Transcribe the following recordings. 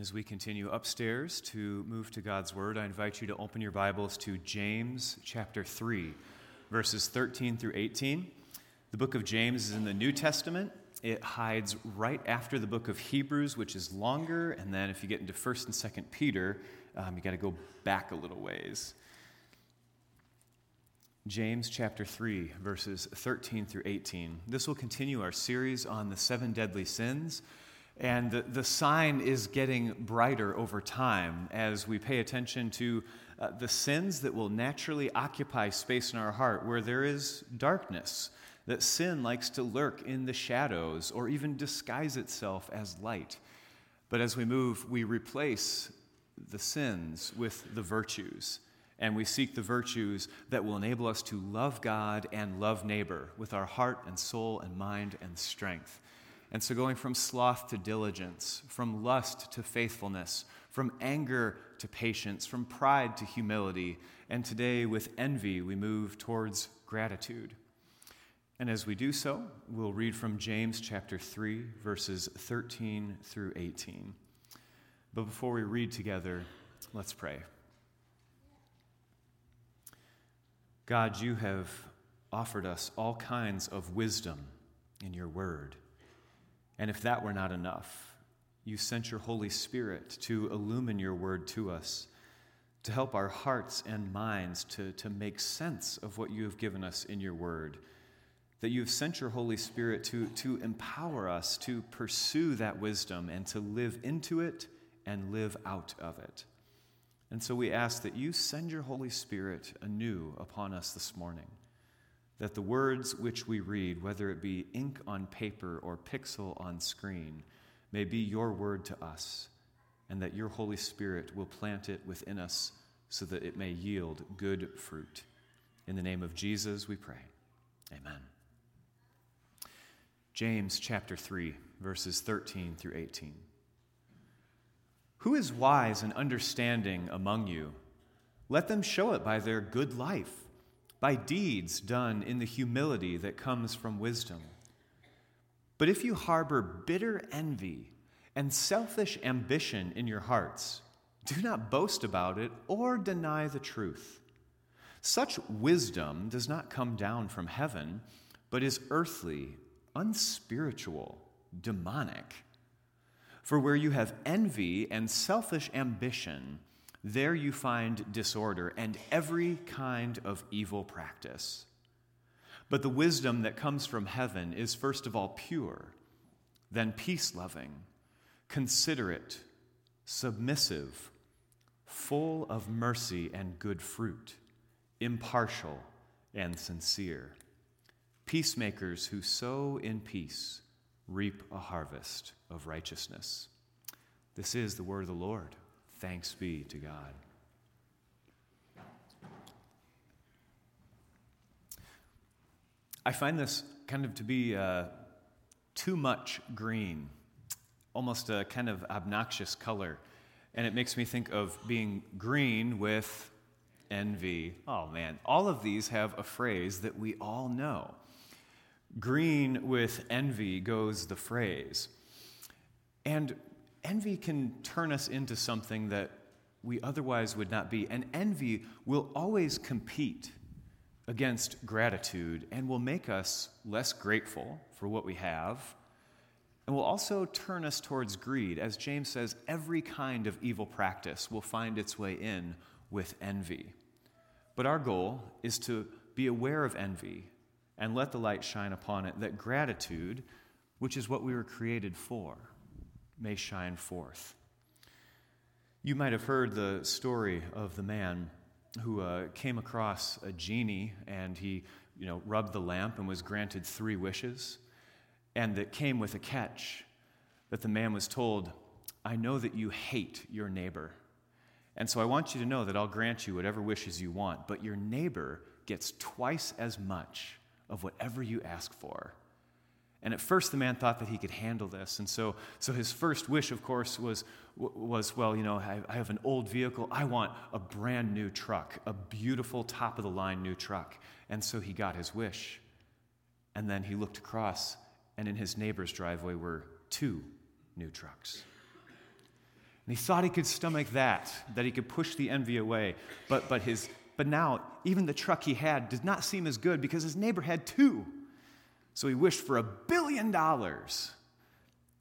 And as we continue upstairs to move to God's Word, I invite you to open your Bibles to James chapter 3, verses 13 through 18. The book of James is in the New Testament. It hides right after the book of Hebrews, which is longer. And then if you get into 1st and 2nd Peter, um, you got to go back a little ways. James chapter 3, verses 13 through 18. This will continue our series on the seven deadly sins. And the, the sign is getting brighter over time as we pay attention to uh, the sins that will naturally occupy space in our heart where there is darkness, that sin likes to lurk in the shadows or even disguise itself as light. But as we move, we replace the sins with the virtues and we seek the virtues that will enable us to love God and love neighbor with our heart and soul and mind and strength. And so, going from sloth to diligence, from lust to faithfulness, from anger to patience, from pride to humility, and today with envy, we move towards gratitude. And as we do so, we'll read from James chapter 3, verses 13 through 18. But before we read together, let's pray. God, you have offered us all kinds of wisdom in your word. And if that were not enough, you sent your Holy Spirit to illumine your word to us, to help our hearts and minds to, to make sense of what you have given us in your word. That you have sent your Holy Spirit to, to empower us to pursue that wisdom and to live into it and live out of it. And so we ask that you send your Holy Spirit anew upon us this morning, that the words which we read, whether it be ink on paper or pixel on screen, may be your word to us, and that your Holy Spirit will plant it within us so that it may yield good fruit. In the name of Jesus, we pray. Amen. James chapter 3, verses 13 through 18. Who is wise and understanding among you? Let them show it by their good life, by deeds done in the humility that comes from wisdom. But if you harbor bitter envy and selfish ambition in your hearts, do not boast about it or deny the truth. Such wisdom does not come down from heaven, but is earthly, unspiritual, demonic. For where you have envy and selfish ambition, there you find disorder and every kind of evil practice. But the wisdom that comes from heaven is first of all pure, then peace loving, considerate, submissive, full of mercy and good fruit, impartial and sincere. Peacemakers who sow in peace reap a harvest of righteousness. This is the word of the Lord. Thanks be to God. I find this kind of to be uh, too much green, almost a kind of obnoxious color. And it makes me think of being green with envy. Oh man, all of these have a phrase that we all know. Green with envy goes the phrase. And envy can turn us into something that we otherwise would not be. And envy will always compete against gratitude and will make us less grateful for what we have and will also turn us towards greed. As James says, every kind of evil practice will find its way in with envy. But our goal is to be aware of envy and let the light shine upon it, that gratitude, which is what we were created for, may shine forth. You might have heard the story of the man who uh, came across a genie and he you know, rubbed the lamp and was granted three wishes, and that came with a catch that the man was told, I know that you hate your neighbor. And so I want you to know that I'll grant you whatever wishes you want, but your neighbor gets twice as much of whatever you ask for. And at first, the man thought that he could handle this. And so, so his first wish, of course, was, was well, you know, I, I have an old vehicle. I want a brand new truck, a beautiful, top of the line new truck. And so he got his wish. And then he looked across, and in his neighbor's driveway were two new trucks. And he thought he could stomach that, that he could push the envy away. But, but, his, but now, even the truck he had did not seem as good because his neighbor had two. So he wished for a billion dollars.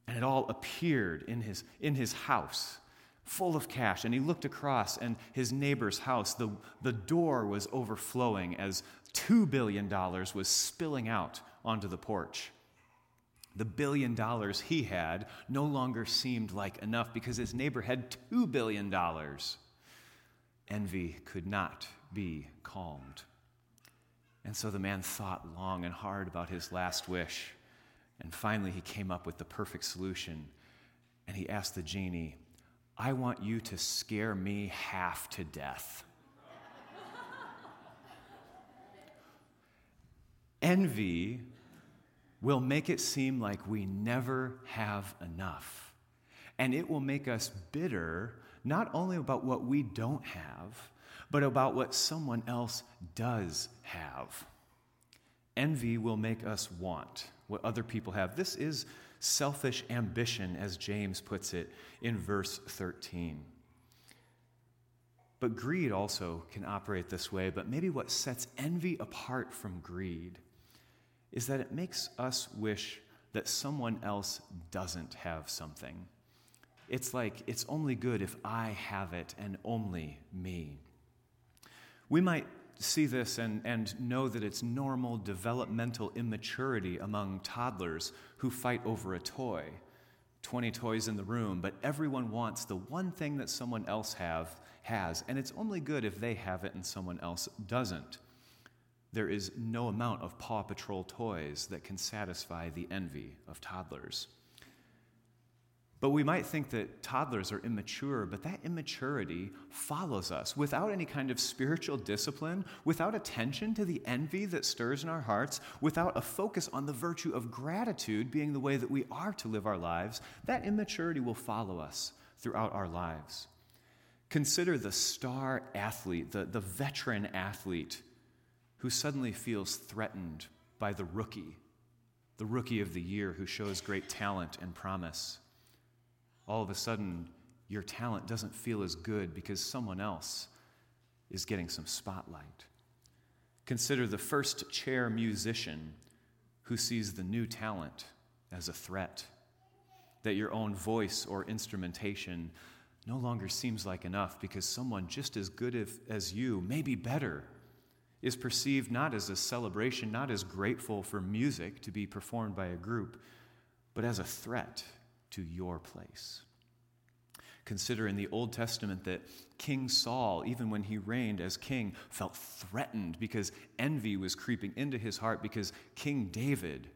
And it all appeared in his, in his house, full of cash. And he looked across, and his neighbor's house, the, the door was overflowing as $2 billion was spilling out onto the porch. The billion dollars he had no longer seemed like enough because his neighbor had two billion dollars. Envy could not be calmed. And so the man thought long and hard about his last wish. And finally, he came up with the perfect solution. And he asked the genie, I want you to scare me half to death. Envy will make it seem like we never have enough. And it will make us bitter, not only about what we don't have, but about what someone else does have. Envy will make us want what other people have. This is selfish ambition, as James puts it in verse 13. But greed also can operate this way, but maybe what sets envy apart from greed is that it makes us wish that someone else doesn't have something. It's like it's only good if I have it and only me. We might see this and, and know that it's normal developmental immaturity among toddlers who fight over a toy. 20 toys in the room, but everyone wants the one thing that someone else have, has, and it's only good if they have it and someone else doesn't. There is no amount of Paw Patrol toys that can satisfy the envy of toddlers. But we might think that toddlers are immature, but that immaturity follows us without any kind of spiritual discipline, without attention to the envy that stirs in our hearts, without a focus on the virtue of gratitude being the way that we are to live our lives. That immaturity will follow us throughout our lives. Consider the star athlete, the, the veteran athlete who suddenly feels threatened by the rookie, the rookie of the year who shows great talent and promise. All of a sudden, your talent doesn't feel as good because someone else is getting some spotlight. Consider the first chair musician who sees the new talent as a threat, that your own voice or instrumentation no longer seems like enough because someone just as good if, as you, maybe better, is perceived not as a celebration, not as grateful for music to be performed by a group, but as a threat to your place. Consider in the Old Testament that King Saul, even when he reigned as king, felt threatened because envy was creeping into his heart because King David,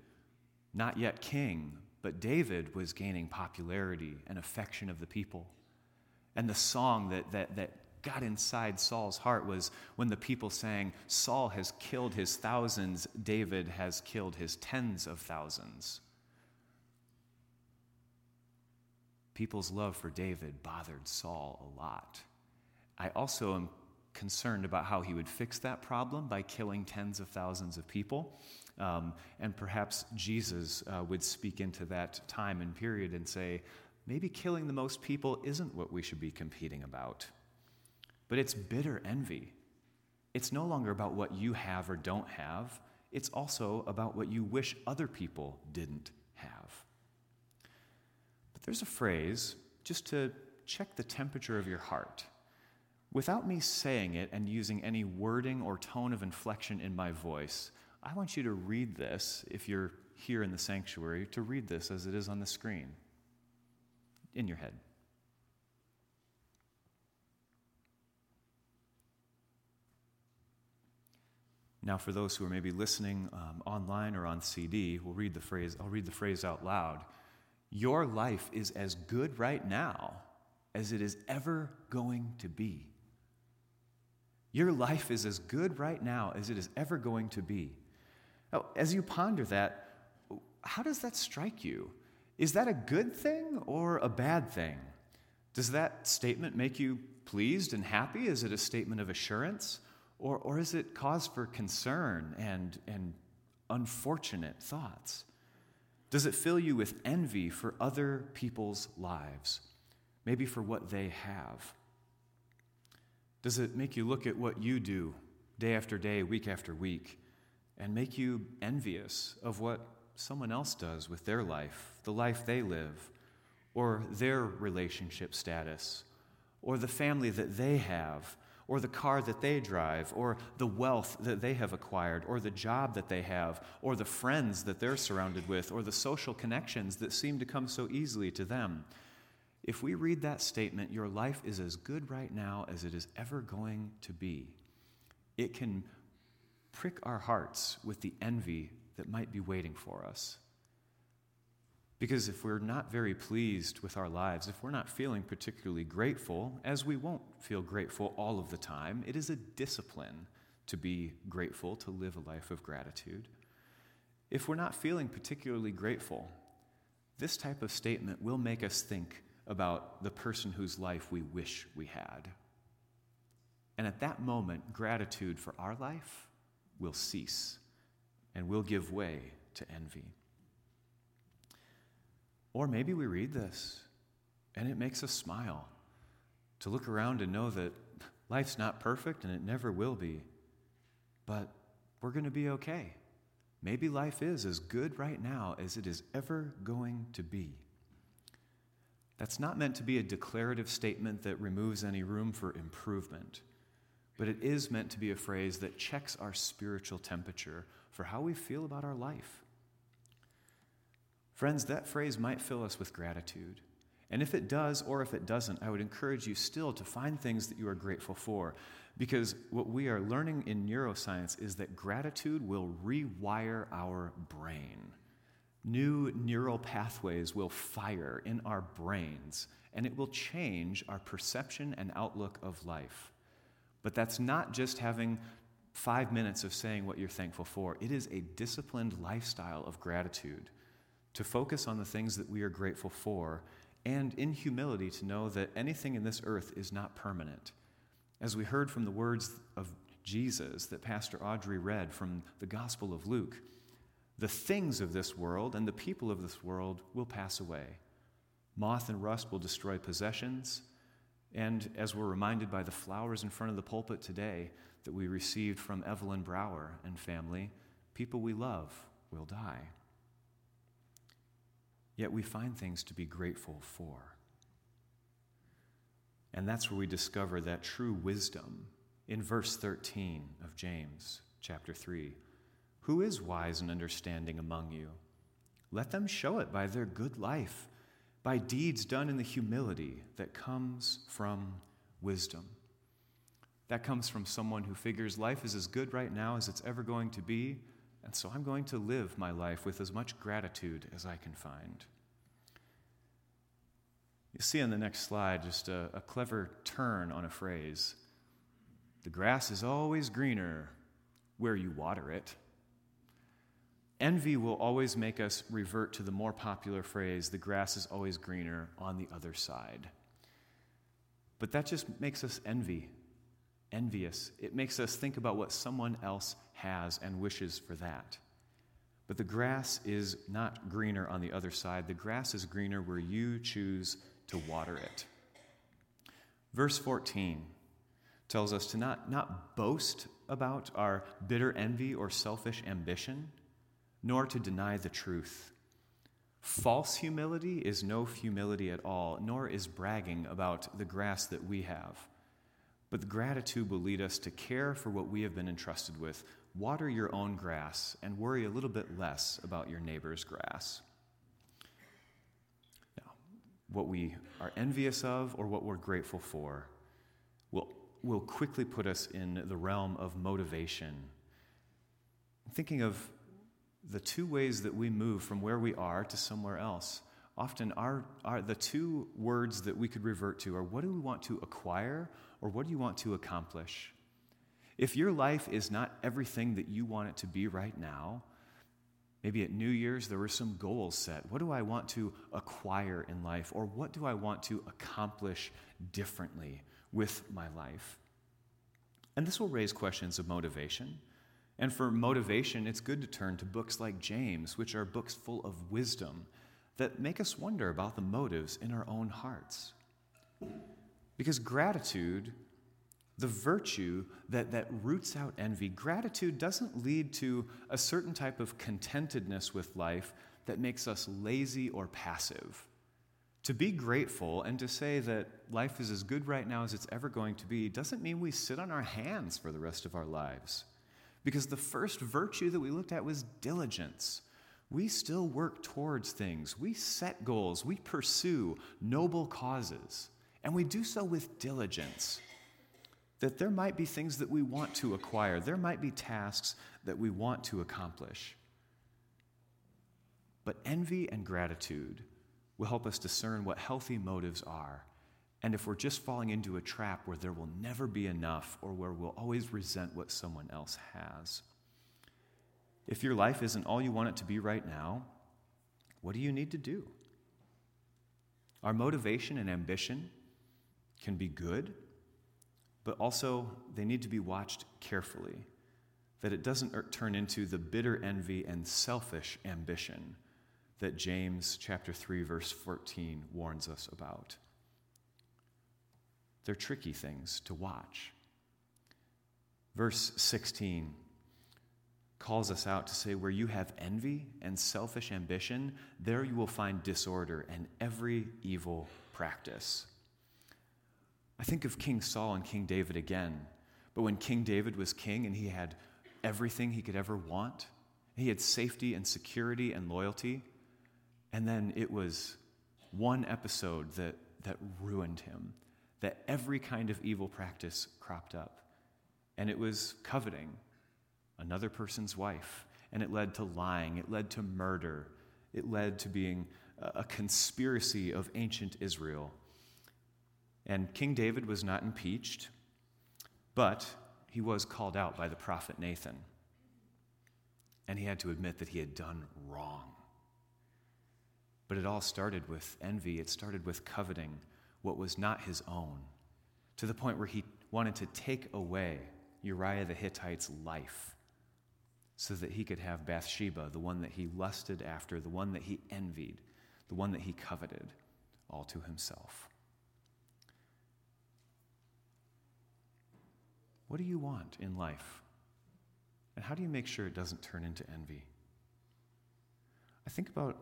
not yet king, but David was gaining popularity and affection of the people. And the song that, that, that got inside Saul's heart was when the people sang, Saul has killed his thousands, David has killed his tens of thousands. People's love for David bothered Saul a lot. I also am concerned about how he would fix that problem by killing tens of thousands of people. Um, and perhaps Jesus uh, would speak into that time and period and say, maybe killing the most people isn't what we should be competing about. But it's bitter envy. It's no longer about what you have or don't have, it's also about what you wish other people didn't have. There's a phrase just to check the temperature of your heart. Without me saying it and using any wording or tone of inflection in my voice, I want you to read this, if you're here in the sanctuary, to read this as it is on the screen in your head. Now, for those who are maybe listening um, online or on CD, we'll read the phrase, I'll read the phrase out loud. Your life is as good right now as it is ever going to be. Your life is as good right now as it is ever going to be. Now, as you ponder that, how does that strike you? Is that a good thing or a bad thing? Does that statement make you pleased and happy? Is it a statement of assurance? Or, or is it cause for concern and, and unfortunate thoughts? Does it fill you with envy for other people's lives? maybe for what they have? Does it make you look at what you do day after day, week after week, and make you envious of what someone else does with their life, the life they live, or their relationship status, or the family that they have, or the car that they drive, or the wealth that they have acquired, or the job that they have, or the friends that they're surrounded with, or the social connections that seem to come so easily to them. If we read that statement, your life is as good right now as it is ever going to be, it can prick our hearts with the envy that might be waiting for us. Because if we're not very pleased with our lives, if we're not feeling particularly grateful, as we won't feel grateful all of the time, it is a discipline to be grateful, to live a life of gratitude. If we're not feeling particularly grateful, this type of statement will make us think about the person whose life we wish we had. And at that moment, gratitude for our life will cease and will give way to envy. Or maybe we read this and it makes us smile to look around and know that life's not perfect and it never will be, but we're going to be okay. Maybe life is as good right now as it is ever going to be. That's not meant to be a declarative statement that removes any room for improvement, but it is meant to be a phrase that checks our spiritual temperature for how we feel about our life. Friends, that phrase might fill us with gratitude. And if it does, or if it doesn't, I would encourage you still to find things that you are grateful for. Because what we are learning in neuroscience is that gratitude will rewire our brain. New neural pathways will fire in our brains, and it will change our perception and outlook of life. But that's not just having five minutes of saying what you're thankful for, it is a disciplined lifestyle of gratitude to focus on the things that we are grateful for, and in humility to know that anything in this earth is not permanent. As we heard from the words of Jesus that Pastor Audrey read from the Gospel of Luke, the things of this world and the people of this world will pass away. Moth and rust will destroy possessions, and as we're reminded by the flowers in front of the pulpit today that we received from Evelyn Brower and family, people we love will die. Yet we find things to be grateful for. And that's where we discover that true wisdom in verse 13 of James chapter 3. Who is wise and understanding among you? Let them show it by their good life, by deeds done in the humility that comes from wisdom. That comes from someone who figures life is as good right now as it's ever going to be, and so I'm going to live my life with as much gratitude as I can find. You see on the next slide just a, a clever turn on a phrase. The grass is always greener where you water it. Envy will always make us revert to the more popular phrase, the grass is always greener on the other side. But that just makes us envy envious. It makes us think about what someone else has and wishes for that. But the grass is not greener on the other side. The grass is greener where you choose to water it. Verse 14 tells us to not, not boast about our bitter envy or selfish ambition, nor to deny the truth. False humility is no humility at all, nor is bragging about the grass that we have. But gratitude will lead us to care for what we have been entrusted with. Water your own grass and worry a little bit less about your neighbor's grass. What we are envious of or what we're grateful for will, will quickly put us in the realm of motivation. Thinking of the two ways that we move from where we are to somewhere else often our, our, the two words that we could revert to are what do we want to acquire or what do you want to accomplish? If your life is not everything that you want it to be right now, maybe at New Year's there were some goals set. What do I want to acquire in life? Or what do I want to accomplish differently with my life? And this will raise questions of motivation. And for motivation, it's good to turn to books like James, which are books full of wisdom that make us wonder about the motives in our own hearts. Because gratitude, the virtue that, that roots out envy, gratitude doesn't lead to a certain type of contentedness with life that makes us lazy or passive. To be grateful and to say that life is as good right now as it's ever going to be doesn't mean we sit on our hands for the rest of our lives. Because the first virtue that we looked at was diligence. We still work towards things, we set goals, we pursue noble causes, and we do so with diligence. That there might be things that we want to acquire, there might be tasks that we want to accomplish. But envy and gratitude will help us discern what healthy motives are. And if we're just falling into a trap where there will never be enough or where we'll always resent what someone else has. If your life isn't all you want it to be right now, what do you need to do? Our motivation and ambition can be good, but also they need to be watched carefully, that it doesn't er, turn into the bitter envy and selfish ambition that James chapter 3 verse 14 warns us about. They're tricky things to watch. Verse 16 calls us out to say, Where you have envy and selfish ambition, there you will find disorder and every evil practice. I think of King Saul and King David again. But when King David was king and he had everything he could ever want, he had safety and security and loyalty, and then it was one episode that, that ruined him, that every kind of evil practice cropped up. And it was coveting another person's wife. And it led to lying, it led to murder, it led to being a conspiracy of ancient Israel. And King David was not impeached, but he was called out by the prophet Nathan. And he had to admit that he had done wrong. But it all started with envy, it started with coveting what was not his own, to the point where he wanted to take away Uriah the Hittite's life so that he could have Bathsheba, the one that he lusted after, the one that he envied, the one that he coveted, all to himself. What do you want in life? And how do you make sure it doesn't turn into envy? I think about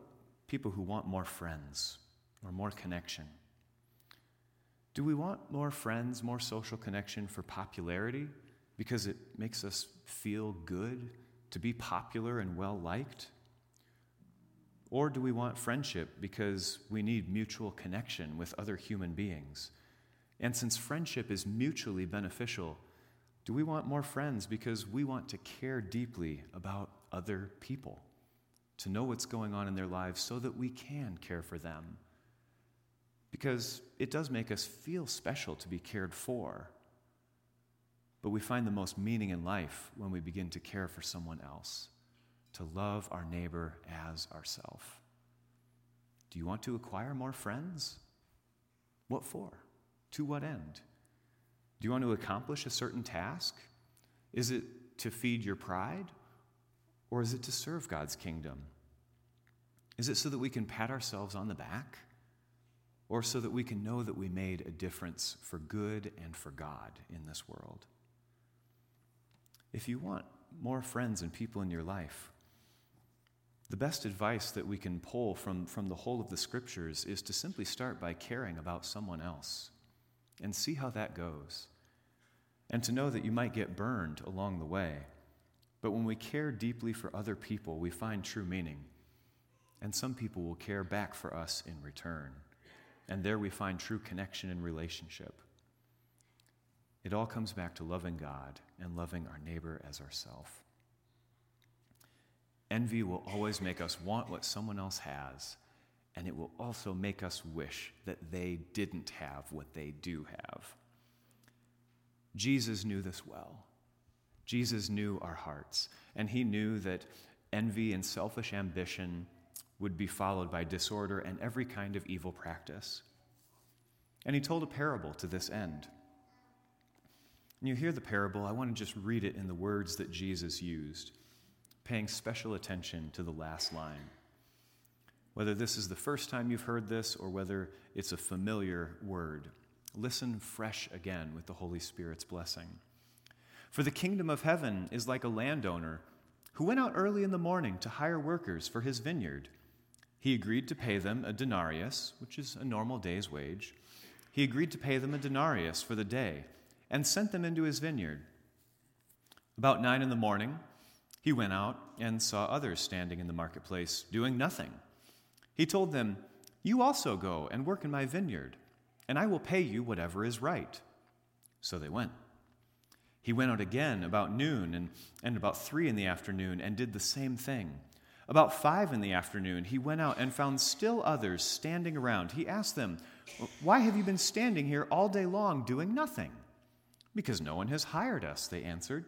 people who want more friends or more connection? Do we want more friends, more social connection for popularity because it makes us feel good to be popular and well liked? Or do we want friendship because we need mutual connection with other human beings? And since friendship is mutually beneficial, do we want more friends because we want to care deeply about other people? to know what's going on in their lives so that we can care for them. Because it does make us feel special to be cared for. But we find the most meaning in life when we begin to care for someone else, to love our neighbor as ourself. Do you want to acquire more friends? What for? To what end? Do you want to accomplish a certain task? Is it to feed your pride? Or is it to serve God's kingdom? Is it so that we can pat ourselves on the back? Or so that we can know that we made a difference for good and for God in this world? If you want more friends and people in your life, the best advice that we can pull from, from the whole of the scriptures is to simply start by caring about someone else and see how that goes. And to know that you might get burned along the way. But when we care deeply for other people, we find true meaning. And some people will care back for us in return. And there we find true connection and relationship. It all comes back to loving God and loving our neighbor as ourself. Envy will always make us want what someone else has, and it will also make us wish that they didn't have what they do have. Jesus knew this well. Jesus knew our hearts, and he knew that envy and selfish ambition would be followed by disorder and every kind of evil practice. And he told a parable to this end. When you hear the parable, I want to just read it in the words that Jesus used, paying special attention to the last line. Whether this is the first time you've heard this or whether it's a familiar word, listen fresh again with the Holy Spirit's blessing. For the kingdom of heaven is like a landowner who went out early in the morning to hire workers for his vineyard. He agreed to pay them a denarius, which is a normal day's wage. He agreed to pay them a denarius for the day and sent them into his vineyard. About nine in the morning, he went out and saw others standing in the marketplace doing nothing. He told them, You also go and work in my vineyard, and I will pay you whatever is right. So they went. He went out again about noon and, and about three in the afternoon and did the same thing. About five in the afternoon, he went out and found still others standing around. He asked them, Why have you been standing here all day long doing nothing? Because no one has hired us, they answered.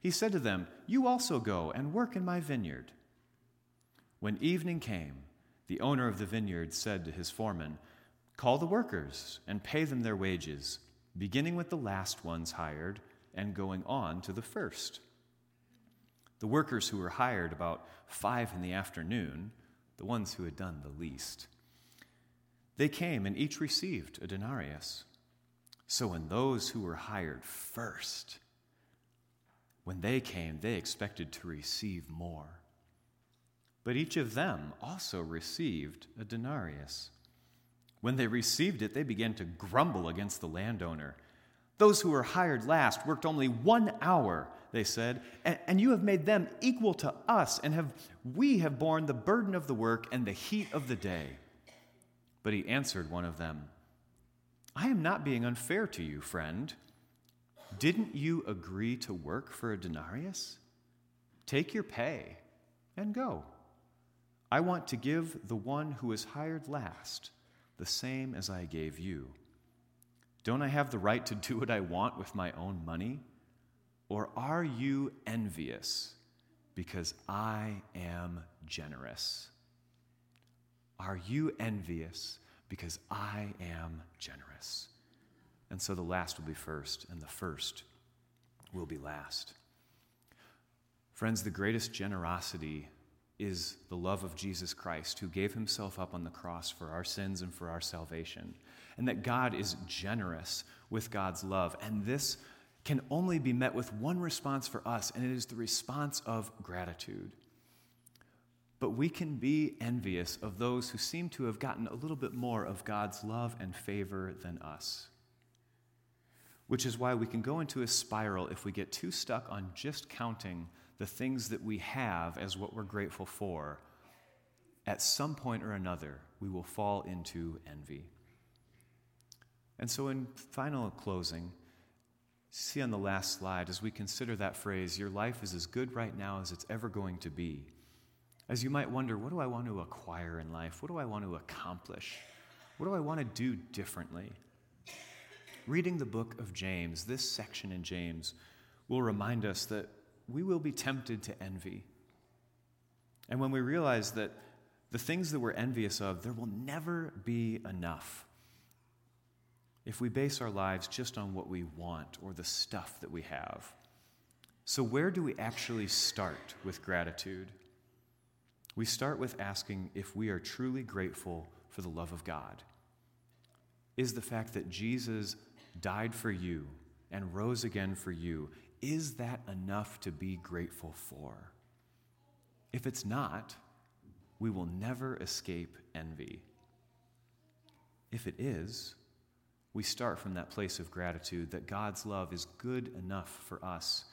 He said to them, You also go and work in my vineyard. When evening came, the owner of the vineyard said to his foreman, Call the workers and pay them their wages, beginning with the last ones hired and going on to the first. The workers who were hired about five in the afternoon, the ones who had done the least, they came and each received a denarius. So when those who were hired first, when they came, they expected to receive more. But each of them also received a denarius. When they received it, they began to grumble against the landowner. Those who were hired last worked only one hour, they said, and, you have made them equal to us, and have, we have borne the burden of the work and the heat of the day. But he answered one of them, I am not being unfair to you, friend. Didn't you agree to work for a denarius? Take your pay and go. I want to give the one who is hired last the same as I gave you. Don't I have the right to do what I want with my own money? Or are you envious because I am generous? Are you envious because I am generous? And so the last will be first, and the first will be last. Friends, the greatest generosity is the love of Jesus Christ, who gave himself up on the cross for our sins and for our salvation. And that God is generous with God's love. And this can only be met with one response for us, and it is the response of gratitude. But we can be envious of those who seem to have gotten a little bit more of God's love and favor than us which is why we can go into a spiral if we get too stuck on just counting the things that we have as what we're grateful for. At some point or another, we will fall into envy. And so, in final closing, see on the last slide, as we consider that phrase, your life is as good right now as it's ever going to be. As you might wonder, what do I want to acquire in life? What do I want to accomplish? What do I want to do differently? reading the book of James, this section in James, will remind us that we will be tempted to envy. And when we realize that the things that we're envious of, there will never be enough. If we base our lives just on what we want or the stuff that we have. So, where do we actually start with gratitude? We start with asking if we are truly grateful for the love of God. Is the fact that Jesus died for you and rose again for you, is that enough to be grateful for? If it's not, we will never escape envy. If it is, we start from that place of gratitude that God's love is good enough for us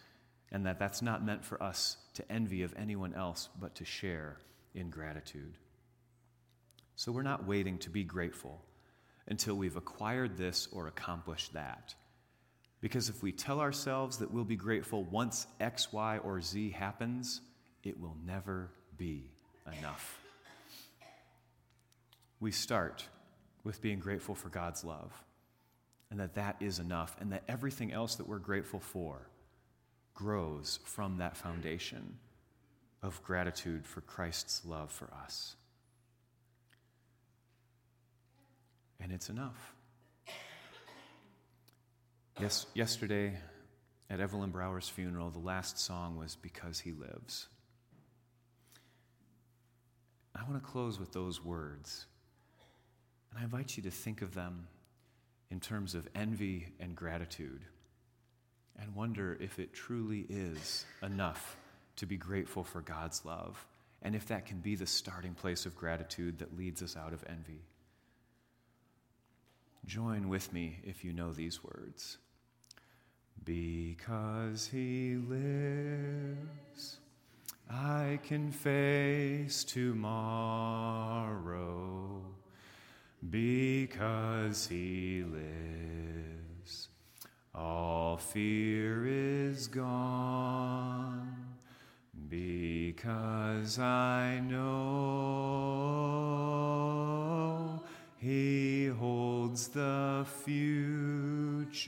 and that that's not meant for us to envy of anyone else, but to share in gratitude. So we're not waiting to be grateful until we've acquired this or accomplished that. Because if we tell ourselves that we'll be grateful once X, Y, or Z happens, it will never be enough. We start with being grateful for God's love, and that that is enough, and that everything else that we're grateful for grows from that foundation of gratitude for Christ's love for us. and it's enough. Yes, yesterday at Evelyn Brower's funeral, the last song was Because He Lives. I want to close with those words. And I invite you to think of them in terms of envy and gratitude and wonder if it truly is enough to be grateful for God's love and if that can be the starting place of gratitude that leads us out of envy. Join with me if you know these words. Because he lives, I can face tomorrow. Because he lives, all fear is gone. Because I know he holds the future,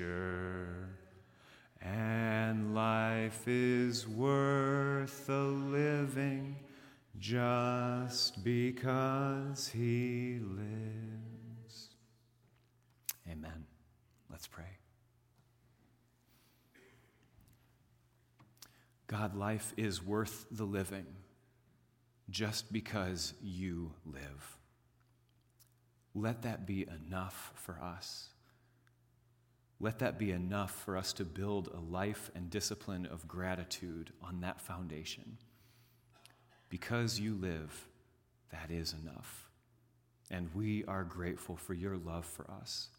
and life is worth the living just because he lives. Amen. Let's pray. God, life is worth the living just because you live. Let that be enough for us. Let that be enough for us to build a life and discipline of gratitude on that foundation. Because you live, that is enough. And we are grateful for your love for us.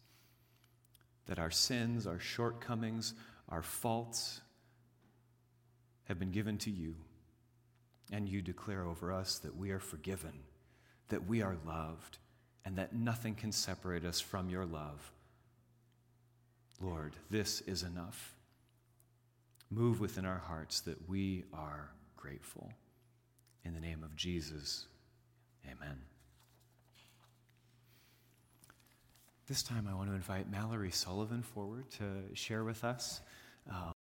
That our sins, our shortcomings, our faults have been given to you. And you declare over us that we are forgiven, that we are loved, and that nothing can separate us from your love. Lord, this is enough. Move within our hearts that we are grateful. In the name of Jesus, amen. This time, I want to invite Mallory Sullivan forward to share with us. Um,